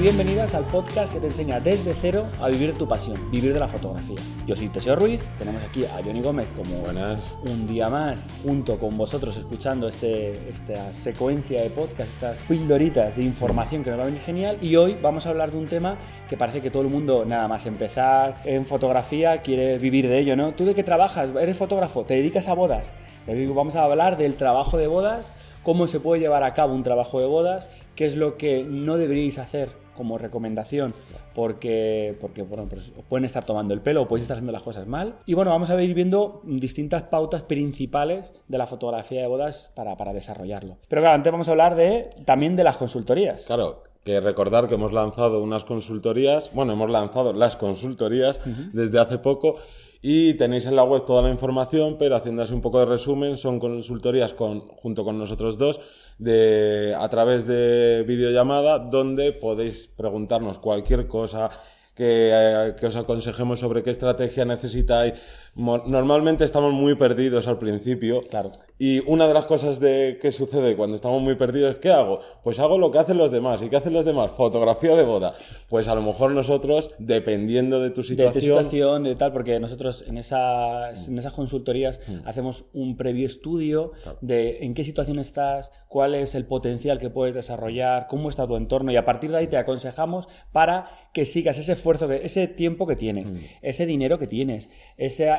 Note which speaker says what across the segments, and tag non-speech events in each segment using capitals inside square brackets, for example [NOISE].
Speaker 1: bienvenidas al podcast que te enseña desde cero a vivir tu pasión, vivir de la fotografía. Yo soy Teseo Ruiz, tenemos aquí a Johnny Gómez como
Speaker 2: Buenas.
Speaker 1: un día más junto con vosotros escuchando este, esta secuencia de podcast, estas pildoritas de información que nos va a venir genial y hoy vamos a hablar de un tema que parece que todo el mundo nada más empezar en fotografía quiere vivir de ello, ¿no? ¿Tú de qué trabajas? ¿Eres fotógrafo? ¿Te dedicas a bodas? Vamos a hablar del trabajo de bodas cómo se puede llevar a cabo un trabajo de bodas, qué es lo que no deberíais hacer como recomendación porque, porque bueno, pues pueden estar tomando el pelo o podéis estar haciendo las cosas mal. Y bueno, vamos a ir viendo distintas pautas principales de la fotografía de bodas para, para desarrollarlo. Pero claro, antes vamos a hablar de, también de las consultorías.
Speaker 2: Claro, que recordar que hemos lanzado unas consultorías, bueno, hemos lanzado las consultorías desde hace poco y tenéis en la web toda la información, pero haciendo así un poco de resumen, son consultorías con, junto con nosotros dos de, a través de videollamada donde podéis preguntarnos cualquier cosa, que, eh, que, os aconsejemos sobre qué estrategia necesitáis. Normalmente estamos muy perdidos al principio.
Speaker 1: Claro.
Speaker 2: Y una de las cosas de que sucede cuando estamos muy perdidos, ¿qué hago? Pues hago lo que hacen los demás. ¿Y qué hacen los demás? Fotografía de boda. Pues a lo mejor nosotros, dependiendo de tu situación.
Speaker 1: De tu situación, de tal, porque nosotros en esas, en esas consultorías mm. hacemos un previo estudio claro. de en qué situación estás, cuál es el potencial que puedes desarrollar, cómo está tu entorno y a partir de ahí te aconsejamos para que sigas ese esfuerzo, ese tiempo que tienes, mm. ese dinero que tienes,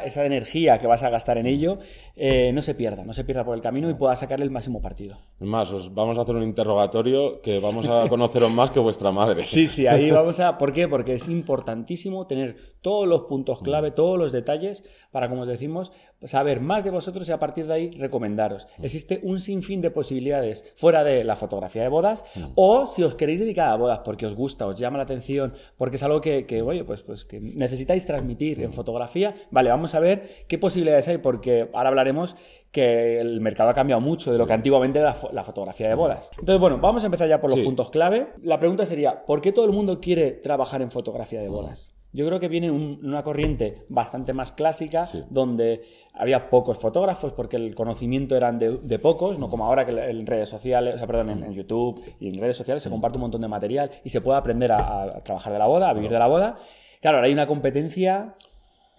Speaker 1: esa, esa, energía que vas a gastar en ello, eh, no se pierda, no se pierda por el camino y pueda sacarle el máximo partido.
Speaker 2: Es más, os vamos a hacer un interrogatorio que vamos a conoceros más que vuestra madre.
Speaker 1: Sí, sí, ahí vamos a... ¿Por qué? Porque es importantísimo tener todos los puntos clave, todos los detalles para, como os decimos, saber más de vosotros y a partir de ahí recomendaros. Existe un sinfín de posibilidades fuera de la fotografía de bodas o si os queréis dedicar a bodas porque os gusta, os llama la atención, porque es algo que, que oye, pues, pues que necesitáis transmitir en fotografía, vale, vamos a ver qué posibilidades hay, porque ahora hablaremos que el mercado ha cambiado mucho de lo que antiguamente era la, la, fotografía de bodas. Entonces, bueno, vamos a empezar ya por los puntos clave. La pregunta sería, ¿por qué todo el mundo quiere trabajar en fotografía de bodas? Yo creo que viene un, una corriente bastante más clásica, sí. donde había pocos fotógrafos porque el conocimiento eran de, de, pocos, no como ahora que en redes sociales, o sea, perdón, en, en, YouTube y en redes sociales se comparte un montón de material y se puede aprender a, a trabajar de la boda, a vivir de la boda. Claro, ahora hay una competencia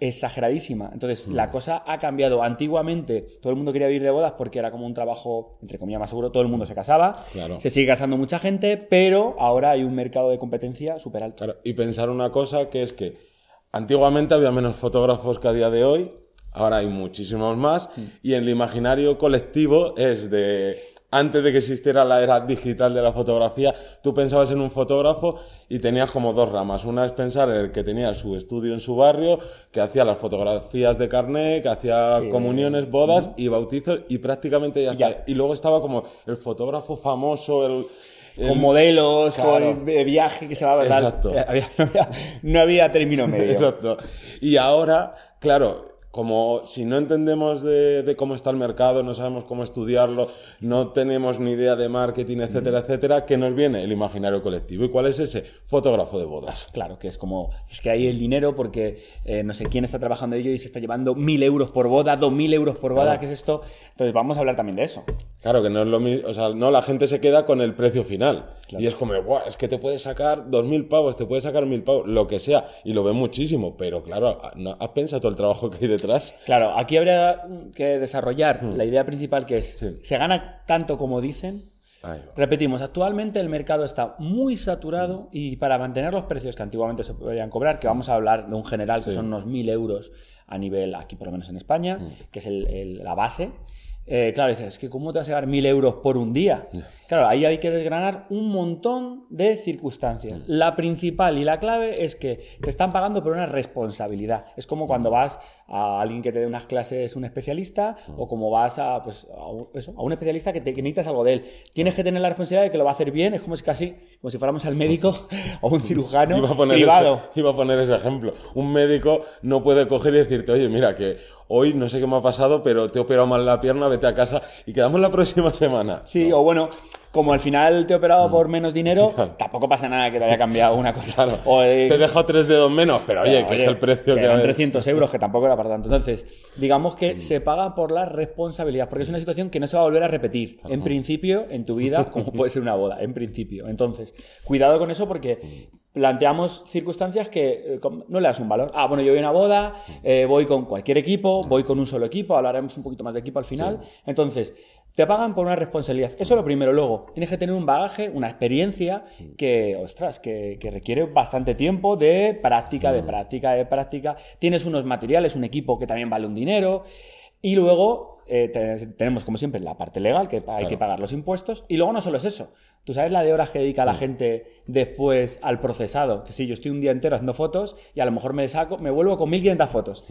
Speaker 1: exageradísima. Entonces, mm. la cosa ha cambiado. Antiguamente, todo el mundo quería vivir de bodas porque era como un trabajo, entre comillas, más seguro. Todo el mundo se casaba.
Speaker 2: Claro.
Speaker 1: Se sigue casando mucha gente, pero ahora hay un mercado de competencia súper alto.
Speaker 2: Claro. Y pensar una cosa que es que antiguamente había menos fotógrafos que a día de hoy. Ahora hay muchísimos más. Mm. Y en el imaginario colectivo es de antes de que existiera la era digital de la fotografía, tú pensabas en un fotógrafo y tenías como dos ramas. Una es pensar en el que tenía su estudio en su barrio, que hacía las fotografías de carnet, que hacía sí. comuniones, bodas y bautizos y prácticamente ya, ya está. Y luego estaba como el fotógrafo famoso, el...
Speaker 1: El, con modelos, claro. con viaje que se va a ver.
Speaker 2: Exacto. [LAUGHS]
Speaker 1: Había, no, había, no había término medio.
Speaker 2: Exacto. Y ahora, claro, como si no entendemos de, de, cómo está el mercado, no sabemos cómo estudiarlo, no tenemos ni idea de marketing, etcétera, etcétera, ¿qué nos viene? El imaginario colectivo. ¿Y cuál es ese? Fotógrafo de bodas.
Speaker 1: Claro, que es como, es que hay el dinero porque eh, no sé quién está trabajando ello y se está llevando mil euros por boda, dos mil euros por boda, claro. ¿qué es esto? Entonces vamos a hablar también de eso.
Speaker 2: Claro, que no es lo mismo, o sea, no, la gente se queda con el precio final. Claro. Y es como, Buah, es que te puedes sacar dos mil pavos, te puedes sacar mil pavos, lo que sea, y lo ven muchísimo, pero claro, ¿no ¿has pensado todo el trabajo que hay detrás?
Speaker 1: Claro, aquí habría que desarrollar hmm. la idea principal que es, sí. ¿se gana tanto como dicen? Repetimos, actualmente el mercado está muy saturado y para mantener los precios que antiguamente se podían cobrar, que vamos a hablar de un general que sí. son unos mil euros a nivel, aquí por lo menos en España, mm. que es el, el, la base, eh, claro, dices, es que ¿cómo te vas a llevar mil euros por un día? Yeah. Claro, ahí hay que desgranar un montón de circunstancias. La principal y la clave es que te están pagando por una responsabilidad. Es como cuando vas a alguien que te dé unas clases, un especialista, mm. o como vas a, pues, a, un, eso, a un especialista que, te, que, necesitas algo de él. Tienes que tener la responsabilidad de que lo va a hacer bien. Es como si casi, como si fuéramos al médico [LAUGHS] o un cirujano
Speaker 2: iba a poner
Speaker 1: privado.
Speaker 2: Ese, [LAUGHS] iba a poner ese ejemplo. Un médico no puede coger y decirte, oye, mira, que hoy no sé qué me ha pasado, pero te he operado mal la pierna, vete a casa y quedamos la [LAUGHS] próxima semana.
Speaker 1: Sí, no. o bueno, como al final te he operado por menos dinero, [LAUGHS] tampoco pasa nada que te haya cambiado una cosa.
Speaker 2: Claro.
Speaker 1: O, eh,
Speaker 2: Te dejo tres dedos menos, pero oye, que es el precio que,
Speaker 1: eran
Speaker 2: hay.
Speaker 1: 300 euros, que tampoco era para tanto. Entonces, digamos que se paga por la responsabilidad, porque es una situación que no se va a volver a repetir. En principio, en tu vida, como puede ser una boda, en principio. Entonces, cuidado con eso porque planteamos circunstancias que eh, no le das un valor. Ah, bueno, yo voy a una boda, eh, voy con cualquier equipo, voy con un solo equipo, hablaremos un poquito más de equipo al final. Entonces, te pagan por una responsabilidad. Eso es lo primero. Luego, tienes que tener un bagaje, una experiencia que, ostras, que, que requiere bastante tiempo de práctica, de práctica, de práctica. Tienes unos materiales, un equipo que también vale un dinero. Y luego eh, te- tenemos, como siempre, la parte legal, que hay que pagar los impuestos. Y luego no solo es eso. Tú sabes la de horas que dedica la gente después al procesado. Que sí, yo estoy un día entero haciendo fotos y a lo mejor me saco, me vuelvo con 1500 fotos.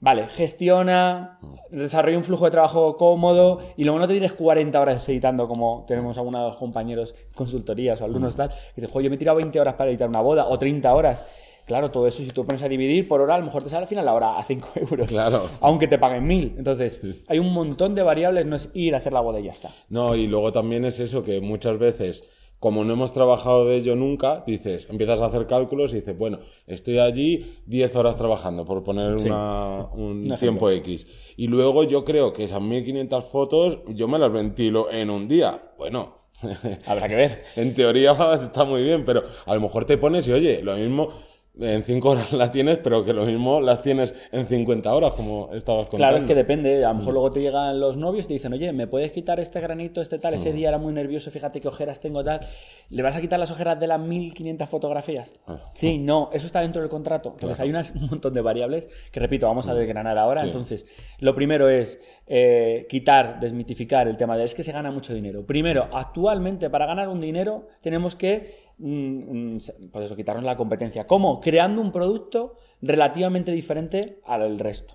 Speaker 1: Vale, gestiona, desarrolla un flujo de trabajo cómodo y luego no te tienes 40 horas editando como tenemos algunos compañeros consultorías o alumnos tal. Que "Jo, yo me he tirado 20 horas para editar una boda o 30 horas. Claro, todo eso, si tú pones a dividir por hora, a lo mejor te sale al final la hora a 5 [LAUGHS] euros.
Speaker 2: Claro.
Speaker 1: Aunque te paguen 1000. Entonces, hay un montón de variables, no es ir a hacer la boda y ya está.
Speaker 2: No, y luego también es eso que muchas veces, como no hemos trabajado de ello nunca, dices, empiezas a hacer cálculos y dices, bueno, estoy allí 10 horas trabajando, por poner una- un
Speaker 1: ejemplo.
Speaker 2: tiempo X. Y luego yo creo que esas 1500 fotos yo me las ventilo en un día. Bueno.
Speaker 1: Habrá que ver. [LAUGHS]
Speaker 2: En teoría [LAUGHS] está muy bien, pero a lo mejor te pones y oye, lo mismo en 5 horas la tienes, pero que lo mismo las tienes en 50 horas, como estabas contando.
Speaker 1: Claro, es que depende. A lo mejor luego te llegan los novios y te dicen, oye, ¿me puedes quitar este granito, este tal? Ese día era muy nervioso, fíjate qué ojeras tengo, tal. ¿Le vas a quitar las ojeras de las 1500 fotografías? Sí, no, eso está dentro del contrato. Entonces hay unas- un montón de variables que, repito, vamos a desgranar ahora. Entonces, lo primero es eh, quitar, desmitificar el tema de es que se gana mucho dinero. Primero, actualmente para ganar un dinero tenemos que, mm, mm, pues eso, quitarnos la competencia. ¿Cómo? Creando un producto relativamente diferente al resto.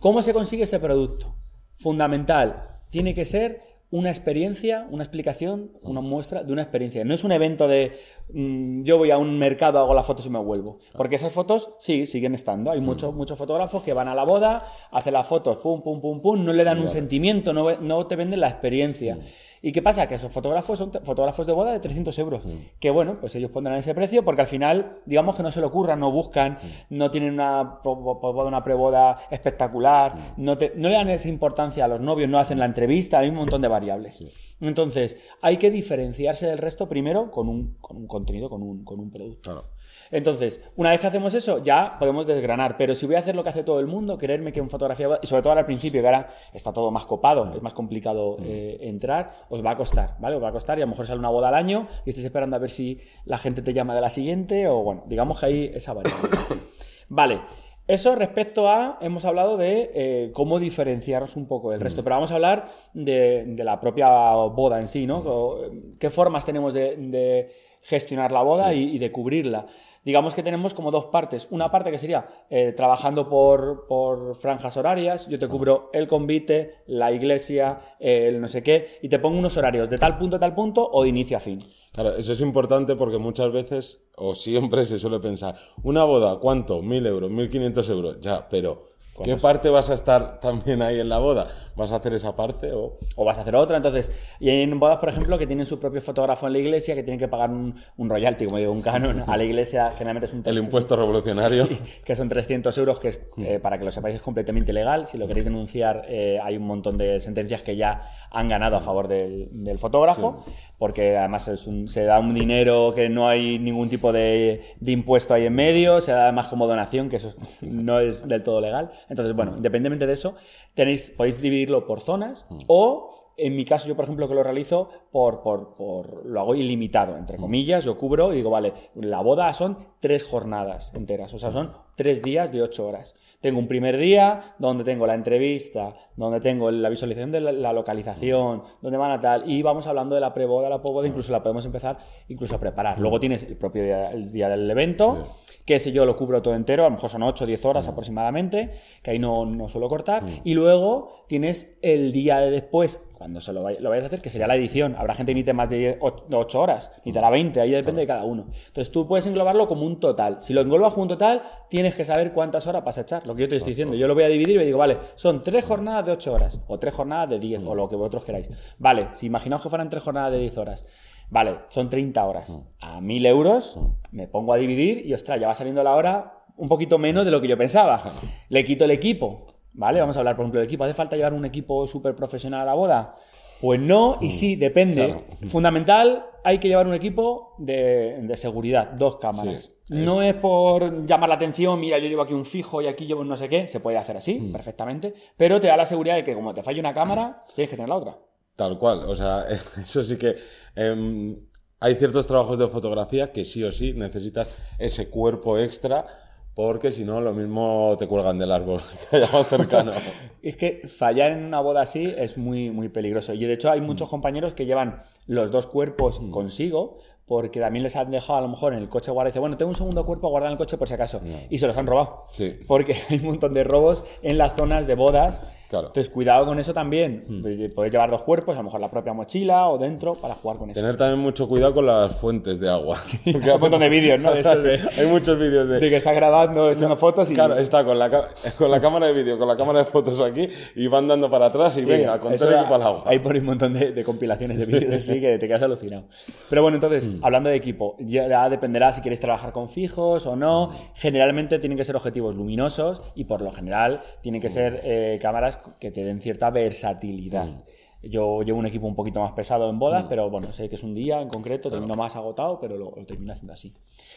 Speaker 1: ¿Cómo se consigue ese producto? Fundamental, tiene que ser una experiencia, una explicación, una muestra de una experiencia. No es un evento de mm, yo voy a un mercado, hago las fotos y me vuelvo. Porque esas fotos sí, siguen estando. Hay muchos, muchos fotógrafos que van a la boda, hacen las fotos, pum, pum, pum, pum, no le dan un sentimiento, no, no te venden la experiencia. ¿Y qué pasa? Que esos fotógrafos son fotógrafos de boda de 300 euros. Que bueno, pues ellos pondrán ese precio porque al final, digamos que no se lo ocurran, no buscan, no tienen una, una preboda espectacular, no, te- no le dan esa importancia a los novios, no hacen la entrevista, hay un montón de variables. Entonces, hay que diferenciarse del resto primero con un, con un contenido, con un, con un producto.
Speaker 2: Claro.
Speaker 1: Entonces, una vez que hacemos eso, ya podemos desgranar. Pero si voy a hacer lo que hace todo el mundo, quererme que en fotografía, y sobre todo ahora al principio, que ahora está todo más copado, es más complicado eh, entrar, os va a costar, ¿vale? Os va a costar y a lo mejor sale una boda al año y estés esperando a ver si la gente te llama de la siguiente o bueno, digamos que hay esa variable. [COUGHS] vale. Eso respecto a, hemos hablado de eh, cómo diferenciarnos un poco del resto, pero vamos a hablar de, de la propia boda en sí, ¿no? ¿Qué formas tenemos de, de gestionar la boda y, y de cubrirla? Digamos que tenemos como dos partes. Una parte que sería eh, trabajando por, por franjas horarias, yo te cubro el convite, la iglesia, el no sé qué, y te pongo unos horarios de tal punto a tal punto o de inicio a fin.
Speaker 2: Claro, eso es importante porque muchas veces, o siempre [LAUGHS] se suele pensar, una boda, ¿cuánto? ¿Mil euros? ¿Mil quinientos euros? Ya, pero ¿qué parte vas a estar [LAUGHS] también ahí en la boda? ¿Vas a hacer esa parte o...?
Speaker 1: o vas a hacer otra. Entonces, y hay en bodas, por ejemplo, que tienen su propio fotógrafo en la iglesia, que tienen que pagar un, un royalty, como digo, un canon a la iglesia, generalmente es un
Speaker 2: El impuesto revolucionario. [LAUGHS]
Speaker 1: Sí, que son 300 euros, que es, eh, para que lo sepáis, es completamente ilegal. Si lo queréis denunciar, eh, hay un montón de sentencias que ya han ganado a favor del, del fotógrafo, porque además es un- se da un dinero que no hay ningún tipo de, de impuesto ahí en medio, se da además como donación, que eso no es del todo legal. Entonces, bueno, independientemente de eso, tenéis, podéis dividirlo por zonas o en mi caso, yo, por ejemplo, que lo realizo por, por, por- lo hago ilimitado, entre comillas, yo cubro y digo, vale, la boda son tres jornadas enteras, o sea, son tres días de ocho horas. Tengo un primer día donde tengo la entrevista, donde tengo la visualización de la, la localización, donde van a tal, y vamos hablando de la preboda, la posboda, incluso la podemos empezar incluso a preparar. Luego tienes el propio día, el día del evento, que ese yo lo cubro todo entero, a lo mejor son 8 o 10 horas aproximadamente, que ahí no, no suelo cortar, y luego tienes el día de después, cuando se lo, vay- lo vayas a hacer, que sería la edición. Habrá gente que necesite más de 8 horas, necesitará 20, ahí depende de cada uno. Entonces tú puedes englobarlo como un total. Si lo englobas como un total, tienes que saber cuántas horas vas a echar. Lo que yo te estoy diciendo, yo lo voy a dividir y me digo, vale, son tres jornadas de 8 horas, o tres jornadas de 10, o lo que vosotros queráis. Vale, si imaginaos que fueran tres jornadas de 10 horas. Vale, son 30 horas. A 1000 euros me pongo a dividir y ostras, ya va saliendo la hora un poquito menos de lo que yo pensaba. Le quito el equipo, ¿vale? Vamos a hablar, por ejemplo, del equipo. ¿Hace falta llevar un equipo súper profesional a la boda? Pues no, y sí, depende.
Speaker 2: Claro.
Speaker 1: Fundamental, hay que llevar un equipo de, de seguridad, dos cámaras.
Speaker 2: Sí,
Speaker 1: no es por llamar la atención, mira, yo llevo aquí un fijo y aquí llevo un no sé qué, se puede hacer así, perfectamente, pero te da la seguridad de que como te falle una cámara, tienes que tener la otra.
Speaker 2: Tal cual, o sea, [LAUGHS] eso sí que em, hay ciertos trabajos de fotografía que sí o sí necesitas ese cuerpo extra porque si no lo mismo te cuelgan del árbol [LAUGHS] que haya más cercano. [LAUGHS]
Speaker 1: Es que fallar en una boda así es muy, muy peligroso. Y de hecho hay
Speaker 2: Mm.
Speaker 1: muchos compañeros que llevan los dos cuerpos consigo porque también les han dejado a lo mejor en el coche guardado y dice, bueno, tengo un segundo cuerpo guardado en el coche por si acaso. Y se los han robado.
Speaker 2: Sí.
Speaker 1: Porque [LAUGHS] hay un montón de robos en las zonas de bodas.
Speaker 2: Claro.
Speaker 1: Entonces cuidado con eso también. Puedes llevar dos cuerpos, a lo mejor la propia mochila o dentro para jugar con eso.
Speaker 2: Tener también mucho cuidado con las fuentes de agua. [LAUGHS] Porque
Speaker 1: Hay un montón de vídeos, ¿no? De de- [LAUGHS]
Speaker 2: hay muchos vídeos de...
Speaker 1: De que está grabando, haciendo fotos y...
Speaker 2: Claro, está con la, con la cámara de vídeo, con la cámara de fotos aquí y van dando para atrás y venga, con todo el agua.
Speaker 1: Hay por un montón de, de compilaciones de vídeos así que te quedas alucinado. Pero bueno, entonces,
Speaker 2: Mm.
Speaker 1: hablando de equipo, ya dependerá si quieres trabajar con fijos o no. Generalmente tienen que ser objetivos luminosos y por lo general tienen que ser eh, cámaras que te den cierta versatilidad.
Speaker 2: Mm.
Speaker 1: Yo llevo un equipo un poquito más pesado en bodas, pero bueno, sé que es un día en concreto, termino más agotado, pero lo, lo termino haciendo así.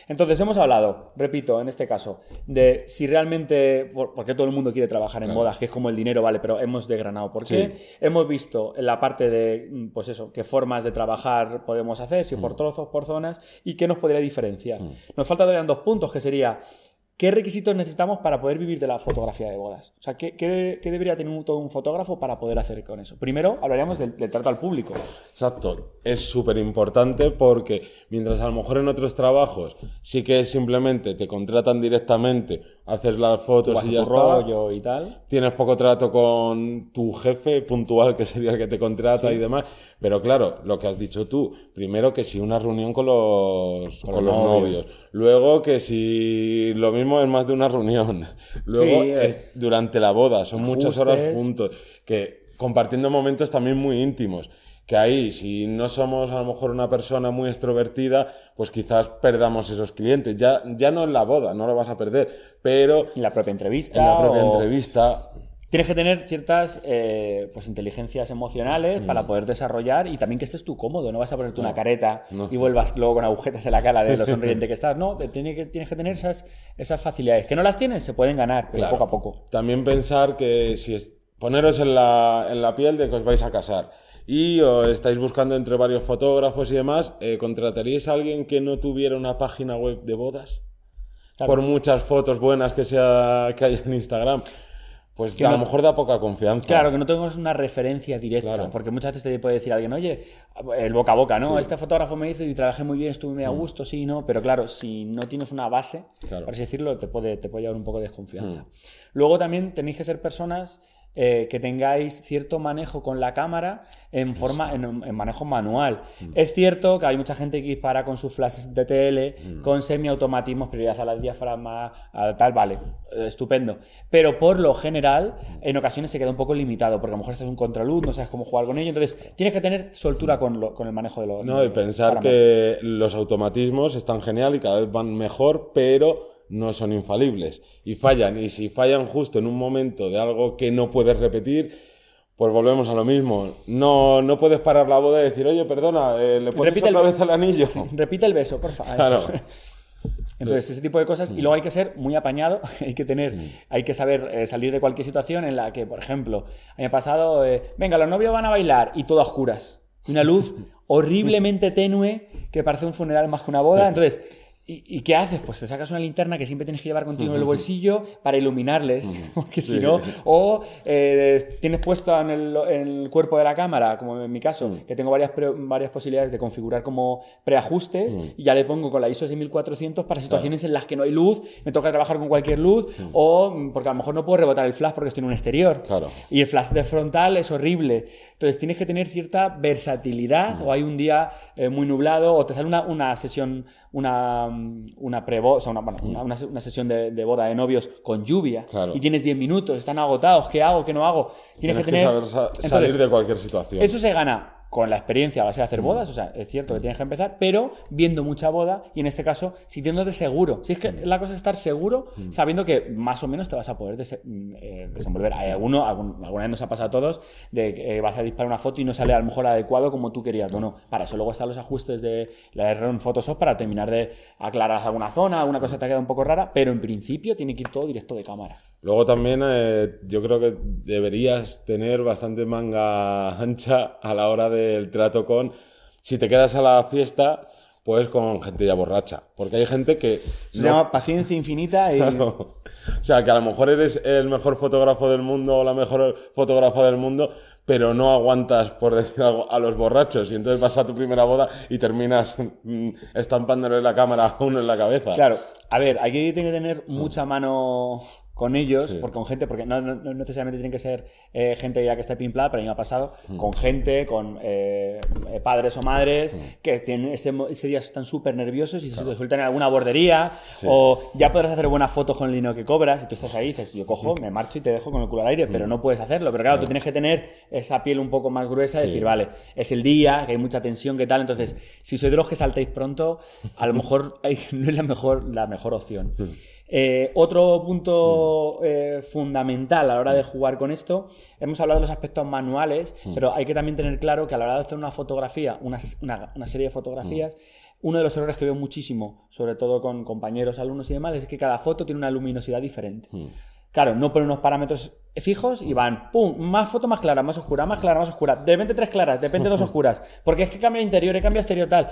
Speaker 1: Entonces, hemos hablado, repito, en este caso, de si realmente, por- porque todo el mundo quiere trabajar en bodas, que es como el dinero, vale, pero hemos desgranado. Por qué. Hemos visto en la parte de, mm, pues eso, qué formas de trabajar podemos hacer, si por trozos, por zonas, y qué nos podría diferenciar. Nos faltan todavía dos puntos, que sería, ¿qué requisitos necesitamos para poder vivir de la fotografía de bodas? O sea, ¿qué, debería tener todo un fotógrafo para poder hacer con eso? Primero, hablaríamos del, del trato al público.
Speaker 2: Exacto, es súper importante porque mientras a lo mejor en otros trabajos sí que simplemente te contratan directamente, haces las fotos y ya
Speaker 1: tu
Speaker 2: está,
Speaker 1: rollo y tal.
Speaker 2: tienes poco trato con tu jefe puntual, que sería el que te contrata y demás. Pero claro, lo que has dicho tú, primero que si una reunión con los, con
Speaker 1: los
Speaker 2: los
Speaker 1: novios.
Speaker 2: novios. luego que si lo mismo es más de una reunión, [LAUGHS] luego
Speaker 1: Sí, eh.
Speaker 2: es durante la boda, son muchas horas juntos, que compartiendo momentos también muy íntimos. Que ahí, si no somos a lo mejor una persona muy extrovertida, pues quizás perdamos esos clientes. Ya, ya no en la boda, no lo vas a perder, pero
Speaker 1: En la propia entrevista.
Speaker 2: en la propia
Speaker 1: o-
Speaker 2: entrevista
Speaker 1: Tienes que tener ciertas eh, pues, inteligencias emocionales
Speaker 2: Mm.
Speaker 1: para poder desarrollar y también que estés tú cómodo. No vas a ponerte una careta y vuelvas luego con agujetas en la cara de lo [LAUGHS] sonriente que estás. No, te- tiene que, tienes que tener esas, esas facilidades. Que no las tienes, se pueden ganar, pero
Speaker 2: Claro.
Speaker 1: poco a poco.
Speaker 2: También pensar que si es, poneros en la, en la piel de que os vais a casar y os estáis buscando entre varios fotógrafos y demás, eh, ¿contrataríais a alguien que no tuviera una página web de bodas?
Speaker 1: Claro.
Speaker 2: Por muchas fotos buenas que, sea, que haya en Instagram. Pues
Speaker 1: Que
Speaker 2: a
Speaker 1: no-
Speaker 2: lo mejor da poca confianza.
Speaker 1: Claro, que no tengas una referencia directa,
Speaker 2: Claro.
Speaker 1: porque muchas veces te puede decir alguien, oye, el boca a boca, ¿no? Este fotógrafo me hizo y trabajé muy bien, estuve muy a gusto, sí, ¿no? Pero claro, si no tienes una base,
Speaker 2: Claro.
Speaker 1: por así decirlo, te puede, te puede llevar un poco de desconfianza. Luego también tenéis que ser personas eh, que tengáis cierto manejo con la cámara en forma en, en manejo manual. Es cierto que hay mucha gente que dispara con sus flashes de TL, con semiautomatismos, prioridad a la diafragma, a tal, vale, eh, estupendo. Pero por lo general, en ocasiones se queda un poco limitado, porque a lo mejor estás en un contraluz, no sabes cómo jugar con ello, entonces tienes que tener soltura con, lo- con el manejo de los
Speaker 2: No, y pensar que los automatismos están genial y cada vez van mejor, pero no son infalibles. Y fallan. Y si fallan justo en un momento de algo que no puedes repetir, pues volvemos a lo mismo. No, no puedes parar la boda y decir, oye, perdona, eh, ¿le pones
Speaker 1: Repite el-
Speaker 2: otra vez el anillo?
Speaker 1: Repite el beso, por favor. [LAUGHS]
Speaker 2: Claro. [LAUGHS]
Speaker 1: Entonces, ese tipo de cosas. Y luego hay que ser muy apañado, [LAUGHS] hay que tener, hay que saber eh, salir de cualquier situación en la que, por ejemplo, a mí me ha pasado, eh, venga, los novios van a bailar y todo a oscuras. Una luz horriblemente tenue que parece un funeral más que una boda. Entonces, ¿Y, qué haces? Pues te sacas una linterna que siempre tienes que llevar contigo en el bolsillo para iluminarles, [LAUGHS] porque si no, o eh, tienes puesto en el, cuerpo de la cámara, como en mi caso, que tengo varias, varias posibilidades de configurar como preajustes, y ya le pongo con la ISO 6400 para situaciones en las que no hay luz, me toca trabajar con cualquier luz, o porque a lo mejor no puedo rebotar el flash porque estoy en un exterior. Y el flash de frontal es horrible. Entonces tienes que tener cierta versatilidad, o hay un día eh, muy nublado, o te sale una, una sesión, una una pre o sea, una, una, sesión de, boda de novios con lluvia y tienes 10 minutos, están agotados, ¿qué hago, qué no hago?
Speaker 2: Tienes, que, tener... saber salir de cualquier situación.
Speaker 1: Eso se gana con la experiencia a base de hacer mm. bodas, o sea, es cierto que tienes que empezar, pero viendo mucha boda y en este caso sintiéndote seguro. Si es que mm. la cosa es estar seguro mm. sabiendo que más o menos te vas a poder eh, desenvolver. Hay alguno, alguna vez nos ha pasado a todos, de que eh, vas a disparar una foto y no sale a lo mejor adecuado como tú querías. No, no. Para eso luego están los ajustes de la R en Photoshop para terminar de aclarar alguna zona, alguna cosa te ha quedado un poco rara, pero en principio tiene que ir todo directo de cámara.
Speaker 2: Luego también eh, yo creo que deberías tener bastante manga ancha a la hora de el trato con, si te quedas a la fiesta, pues con gente ya borracha. Porque hay gente que...
Speaker 1: Se llama paciencia infinita y... [LAUGHS]
Speaker 2: O sea, que a lo mejor eres el mejor fotógrafo del mundo o la mejor fotógrafa del mundo, pero no aguantas, por decir algo, a los borrachos. Y entonces vas a tu primera boda y terminas mm, estampándole la cámara a uno en la cabeza.
Speaker 1: Claro. A ver, aquí tiene que tener mucha mano con ellos, porque con gente, porque no, necesariamente tienen que ser eh, gente ya que esté pimplada, pero a mí me ha pasado, mm. con gente, con eh, eh, padres o madres, mm. que tienen ese, día están súper nerviosos y se sueltan en alguna bordería, o ya podrás hacer buenas fotos con el dinero que cobras, y tú estás ahí y dices, yo cojo, me marcho y te dejo con el culo al aire, pero mm. no puedes hacerlo. Pero claro, tú tienes que tener esa piel un poco más gruesa y decir, vale, es el día, que hay mucha tensión, ¿qué tal? Entonces, si sois de los que saltéis pronto, a lo mejor [LAUGHS] no es la mejor, la mejor opción. Eh, otro punto eh, fundamental a la hora de jugar con esto, hemos hablado de los aspectos manuales, pero hay que también tener claro que a la hora de hacer una fotografía, una, serie de fotografías, uno de los errores que veo muchísimo, sobre todo con compañeros, alumnos y demás, es que cada foto tiene una luminosidad diferente. Claro, no ponen unos parámetros fijos y van, pum, más foto más clara, más oscura, más clara, más oscura. De repente tres claras, de repente dos [LAUGHS] oscuras. Porque es que cambia interior, cambia exterior, tal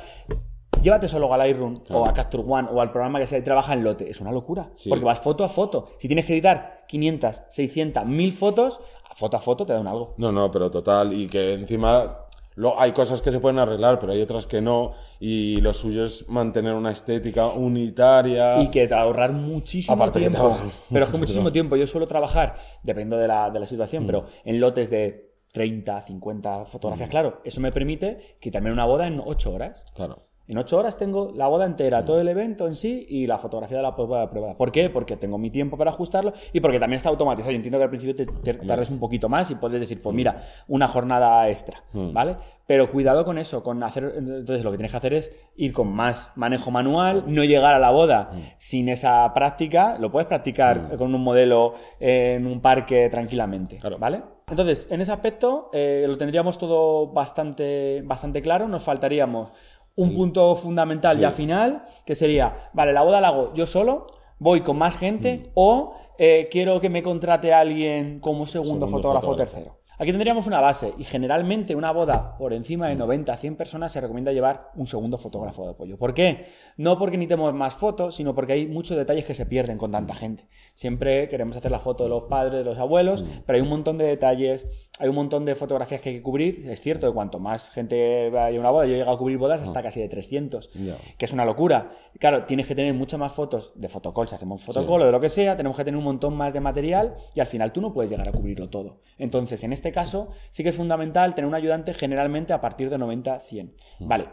Speaker 1: llévate solo a Lightroom o a Capture One o al programa que sea y trabaja en lote. Es una locura. Porque vas foto a foto. Si tienes que editar 500, 600, 1000 fotos, foto a foto te dan algo.
Speaker 2: No, no, pero total. Y que encima lo, hay cosas que se pueden arreglar, pero hay otras que no. Y lo suyo es mantener una estética unitaria.
Speaker 1: Y que te ahorrar muchísimo Aparte tiempo. pero es que muchísimo tiempo. Yo suelo trabajar, dependiendo de la, de la situación, mm. pero en lotes de 30, 50 fotografías. Mm. Claro, eso me permite quitarme una boda en 8 horas.
Speaker 2: Claro.
Speaker 1: En ocho horas tengo la boda entera, mm. todo el evento en sí y la fotografía de la prueba de prueba. ¿Por qué? Porque tengo mi tiempo para ajustarlo y porque también está automatizado. Yo entiendo que al principio te, tardes un poquito más y puedes decir, pues mira, una jornada extra, mm. ¿vale? Pero cuidado con eso, con hacer. Entonces lo que tienes que hacer es ir con más manejo manual, no llegar a la boda mm. sin esa práctica. Lo puedes practicar con un modelo en un parque tranquilamente, ¿vale? Entonces, en ese aspecto eh, lo tendríamos todo bastante, bastante claro. Nos faltaríamos un punto fundamental ya final, que sería, vale, la boda la hago yo solo, voy con más gente mm. o eh, quiero que me contrate a alguien como segundo, fotógrafo, tercero. Aquí tendríamos una base y generalmente una boda por encima de 90 100 personas se recomienda llevar un segundo fotógrafo de apoyo. ¿Por qué? No porque necesitemos más fotos, sino porque hay muchos detalles que se pierden con tanta gente. Siempre queremos hacer la foto de los padres, de los abuelos, mm. pero hay un montón de detalles, hay un montón de fotografías que hay que cubrir. Es cierto que cuanto más gente vaya a una boda, yo he llegado a cubrir bodas hasta ah. casi de 300, que es una locura. Claro, tienes que tener muchas más fotos de fotocall, si hacemos fotocall o de lo que sea, tenemos que tener un montón más de material y al final tú no puedes llegar a cubrirlo todo. Entonces, en este caso, sí que es fundamental tener un ayudante generalmente a partir de 90-100. Mm. Vale.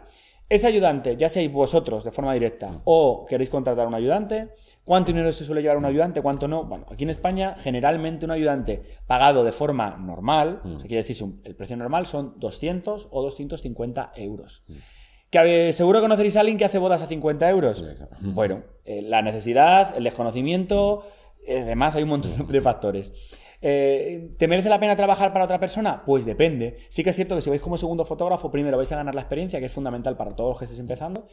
Speaker 1: Ese ayudante, ya seáis vosotros de forma directa o queréis contratar a un ayudante, ¿cuánto dinero se suele llevar un ayudante? ¿Cuánto no? Bueno, aquí en España, generalmente un ayudante pagado de forma normal, mm. quiere decir, el precio normal son 200 o 250 euros. Mm. Que seguro conoceréis a alguien que hace bodas a 50 euros. [LAUGHS] Bueno, eh, la necesidad, el desconocimiento, además hay un montón de factores. Eh, ¿Te merece la pena trabajar para otra persona? Pues depende. Sí que es cierto que si vais como segundo fotógrafo, primero vais a ganar la experiencia, que es fundamental para todos los que estéis empezando.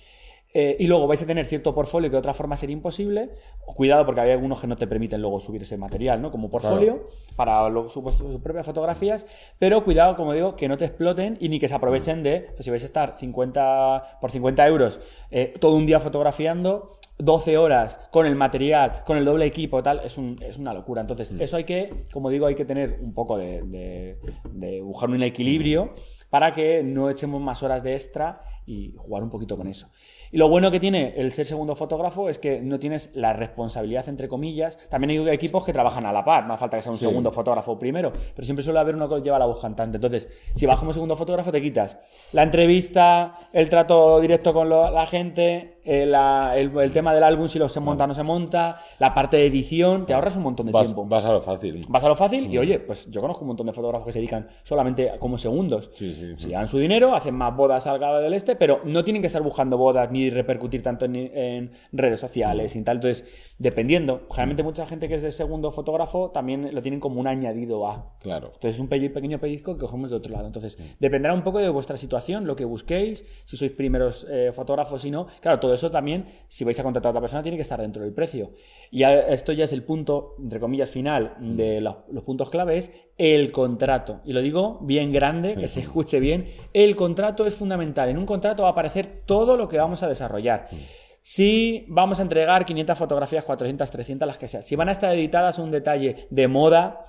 Speaker 1: eh, y luego vais a tener cierto portfolio que de otra forma sería imposible. Cuidado porque hay algunos que no te permiten luego subir ese material, ¿no? Como portfolio para lo- su- sus propias fotografías. Pero cuidado, como digo, que no te exploten y ni que se aprovechen de, pues, si vais a estar 50 por 50 euros eh, todo un día fotografiando, 12 horas con el material, con el doble equipo, tal, es, un- es una locura. Entonces, eso hay que, como digo, hay que tener un poco de, de- de buscar un equilibrio para que no echemos más horas de extra y jugar un poquito con eso. Y lo bueno que tiene el ser segundo fotógrafo es que no tienes la responsabilidad, entre comillas. También hay equipos que trabajan a la par, no hace falta que sea un
Speaker 2: Sí.
Speaker 1: segundo fotógrafo primero, pero siempre suele haber uno que lleva la voz cantante. Entonces, si vas como segundo fotógrafo, te quitas la entrevista, el trato directo con lo- la gente, eh, la- el, el tema del álbum, si lo se monta o no se monta, la parte de edición, te ahorras un montón de
Speaker 2: Vas,
Speaker 1: tiempo.
Speaker 2: vas a lo fácil.
Speaker 1: Vas a lo fácil y oye, pues yo conozco un montón de fotógrafos que se dedican solamente a- como segundos.
Speaker 2: Sí, sí, sí.
Speaker 1: Se llevan su dinero, hacen más bodas al cabo del este, pero no tienen que estar buscando bodas ni repercutir tanto en, en redes sociales y tal. Entonces, dependiendo, generalmente mucha gente que es de segundo fotógrafo también lo tienen como un añadido a.
Speaker 2: Claro.
Speaker 1: Entonces es un pe- pequeño pellizco que cogemos de otro lado. Entonces, dependerá un poco de vuestra situación, lo que busquéis, si sois primeros eh, fotógrafos, si no. Claro, todo eso también, si vais a contratar a otra persona, tiene que estar dentro del precio. Y esto ya es el punto, entre comillas, final de los, los puntos clave, es el contrato. Y lo digo bien grande, que se escuche bien. El contrato es fundamental. En un contrato va a aparecer todo lo que vamos a desarrollar. Si vamos a entregar 500 fotografías, 400, 300, las que sea. Si van a estar editadas un detalle de moda,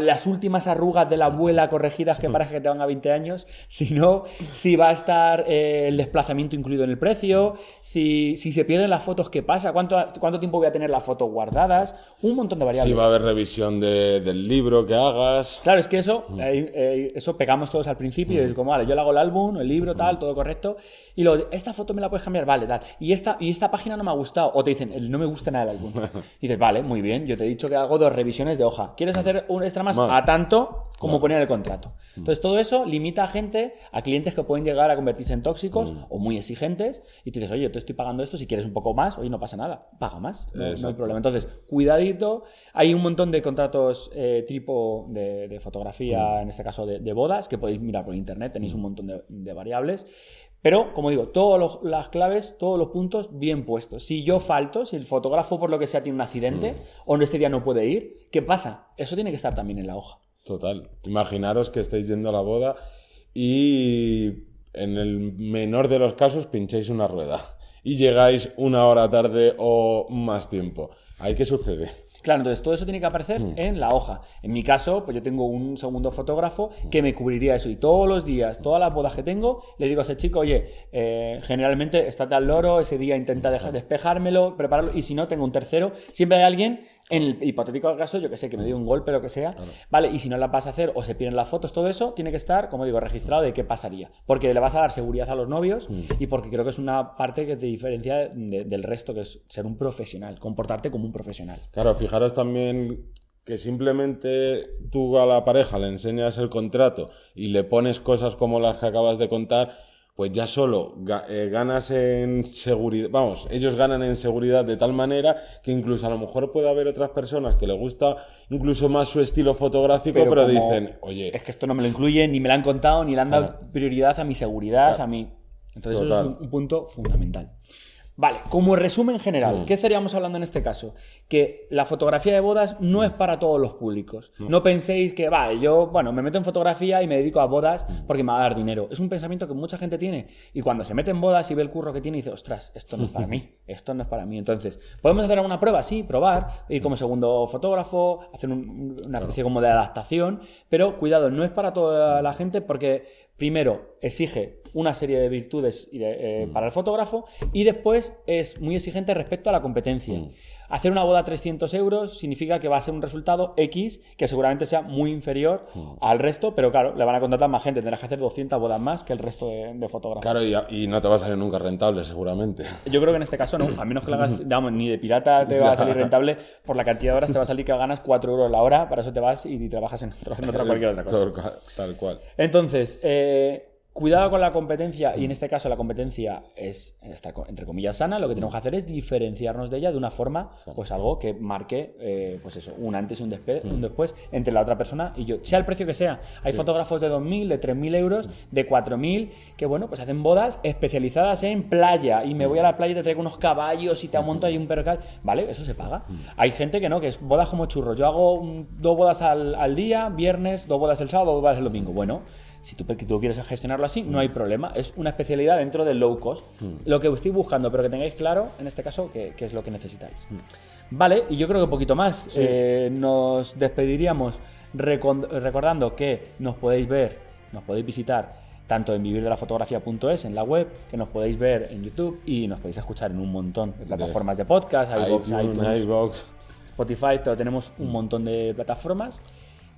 Speaker 1: las últimas arrugas de la abuela corregidas que parece que te van a 20 años. Si no, si va a estar eh, el desplazamiento incluido en el precio. Si, si se pierden las fotos, ¿qué pasa? ¿Cuánto, ¿Cuánto tiempo voy a tener las fotos guardadas? Un montón de variables.
Speaker 2: Si va a haber revisión de- del libro que hagas.
Speaker 1: Claro, es que eso, eh, eh, eso pegamos todos al principio y es como, vale, yo le hago el álbum, el libro, tal, todo correcto. Y luego, esta foto me la puedes cambiar, vale, tal. Y esta, y esta página no me ha gustado. O te dicen, "El- no me gusta nada el álbum. Y [LAUGHS] dices, vale, muy bien, yo te he dicho que hago dos revisiones de hoja. ¿Quieres hacer un extra más? A tanto como poner el contrato. Entonces, todo eso limita a gente, a clientes que pueden llegar a convertirse en tóxicos o muy exigentes. Y te dices, oye, te estoy pagando esto, si quieres un poco más, oye, no pasa nada, paga más. No, no hay problema. Entonces, cuidadito. Hay un montón de contratos eh, tipo de, de fotografía, en este caso de, de bodas, que podéis mirar por internet, tenéis un montón de, de variables. Pero, como digo, todas las claves, todos los puntos bien puestos. Si yo falto, si el fotógrafo por lo que sea tiene un accidente o no ese día no puede ir, ¿qué pasa? Eso tiene que estar también en la hoja.
Speaker 2: Total. Imaginaros que estáis yendo a la boda y en el menor de los casos pincháis una rueda y llegáis una hora tarde o más tiempo. ¿Ahí qué sucede?
Speaker 1: Claro, entonces todo eso tiene que aparecer en la hoja. En mi caso, pues yo tengo un segundo fotógrafo que me cubriría eso. Y todos los días, todas las bodas que tengo, le digo a ese chico, oye, eh, generalmente estate al loro, ese día intenta dejar, despejármelo, prepararlo. Y si no, tengo un tercero. Siempre hay alguien, en el hipotético caso, yo que sé, que me dio un golpe, lo que sea. Vale, y si no la vas a hacer o se pierden las fotos, todo eso tiene que estar, como digo, registrado de qué pasaría. Porque le vas a dar seguridad a los novios y porque creo que es una parte que te diferencia de- del resto, que es ser un profesional, comportarte como un profesional.
Speaker 2: Claro, también que simplemente tú a la pareja le enseñas el contrato y le pones cosas como las que acabas de contar, pues ya solo eh, ganas en seguridad, vamos, ellos ganan en seguridad de tal manera que incluso a lo mejor puede haber otras personas que les gusta incluso más su estilo fotográfico, pero, dicen, oye,
Speaker 1: Es que esto no me lo incluye, ni me lo han contado, ni le han dado prioridad a mi seguridad, a mí. Entonces, eso es un, un punto fundamental. Vale, como resumen general, ¿qué estaríamos hablando en este caso? Que la fotografía de bodas no es para todos los públicos. No, penséis que, vale, yo, bueno, me meto en fotografía y me dedico a bodas porque me va a dar dinero. Es un pensamiento que mucha gente tiene. Y cuando se mete en bodas y ve el curro que tiene, dice, ostras, esto no es para mí, [LAUGHS] esto no es para mí. Entonces, ¿podemos hacer alguna prueba? Sí, probar, ir como segundo fotógrafo, hacer un- una especie como de adaptación, pero cuidado, no es para toda la gente porque primero exige una serie de virtudes de- eh, para el fotógrafo y después es muy exigente respecto a la competencia. Hacer una boda a 300 euros significa que va a ser un resultado X que seguramente sea muy inferior al resto, pero claro, le van a contratar más gente, tendrás que hacer 200 bodas más que el resto de, de fotógrafos.
Speaker 2: claro, y, y no te va a salir nunca rentable, seguramente.
Speaker 1: Yo creo que en este caso no, a menos que lo hagas, [LAUGHS] vamos, ni de pirata te va a salir rentable, por la cantidad de horas te va a salir que ganas 4 euros la hora, para eso te vas y trabajas en, otra- en otra [LAUGHS] cualquier otra cosa.
Speaker 2: Tal, cual- tal cual.
Speaker 1: Entonces, eh, Cuidado con la competencia, y en este caso la competencia es, entre comillas, sana. Lo que tenemos que hacer es diferenciarnos de ella de una forma, pues algo que marque, eh, pues eso, un antes y un, despe- un después entre la otra persona y yo, sea el precio que sea. Hay fotógrafos de 2.000, de 3.000 euros, de 4.000, que bueno, pues hacen bodas especializadas en playa. Y me voy a la playa y te traigo unos caballos y te monto ahí un percal. Vale, eso se paga. Hay gente que no, que es bodas como churros. Yo hago mm, dos bodas al, al día, viernes, dos bodas el sábado, dos bodas el domingo. Bueno. Si tú, tú quieres gestionarlo así, no hay problema. Es una especialidad dentro del low cost. Lo que estoy buscando, pero que tengáis claro, en este caso, qué qué es lo que necesitáis. Vale, y yo creo que poquito más. Eh, nos despediríamos recordando que nos podéis ver, nos podéis visitar tanto en vivirdelafotografía.es en la web, que nos podéis ver en YouTube y nos podéis escuchar en un montón de plataformas de podcast, iVoox,
Speaker 2: iTunes,
Speaker 1: iTunes,
Speaker 2: iVoox.
Speaker 1: Spotify, tenemos un montón de plataformas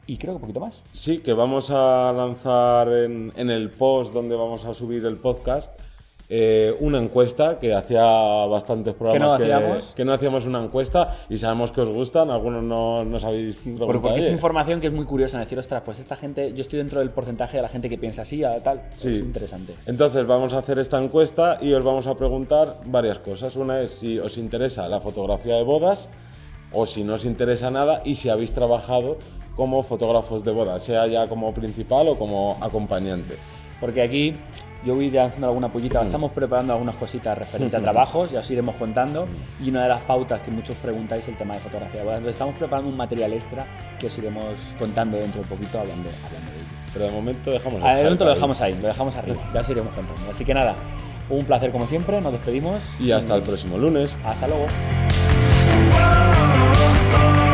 Speaker 1: y creo que poquito más.
Speaker 2: Sí, que vamos a lanzar en, en el post donde vamos a subir el podcast eh, una encuesta que hacía bastantes programas
Speaker 1: no hacíamos.
Speaker 2: que no hacíamos una encuesta y sabemos que os gustan, algunos no nos habéis preguntado.
Speaker 1: Porque, porque es
Speaker 2: "Oye,
Speaker 1: información que es muy curiosa, en decir, ostras, pues esta gente, yo estoy dentro del porcentaje de la gente que piensa así, a tal.
Speaker 2: Sí.
Speaker 1: Es interesante.
Speaker 2: Entonces vamos a hacer esta encuesta y os vamos a preguntar varias cosas. Una es si os interesa la fotografía de bodas o si no os interesa nada y si habéis trabajado como fotógrafos de bodas, sea ya como principal o como acompañante.
Speaker 1: Porque aquí yo voy ya haciendo alguna pullita, estamos preparando algunas cositas referente a trabajos, ya os iremos contando. Y una de las pautas que muchos preguntáis es el tema de fotografía. Bueno, entonces estamos preparando un material extra que os iremos contando dentro de poquito hablando, hablando de ello.
Speaker 2: Pero de momento dejamos el
Speaker 1: momento lo dejamos ahí, lo dejamos arriba, ya os iremos contando. Así que nada, un placer como siempre, nos despedimos
Speaker 2: Y hasta el próximo lunes.
Speaker 1: hasta luego.
Speaker 3: Oh, oh. oh.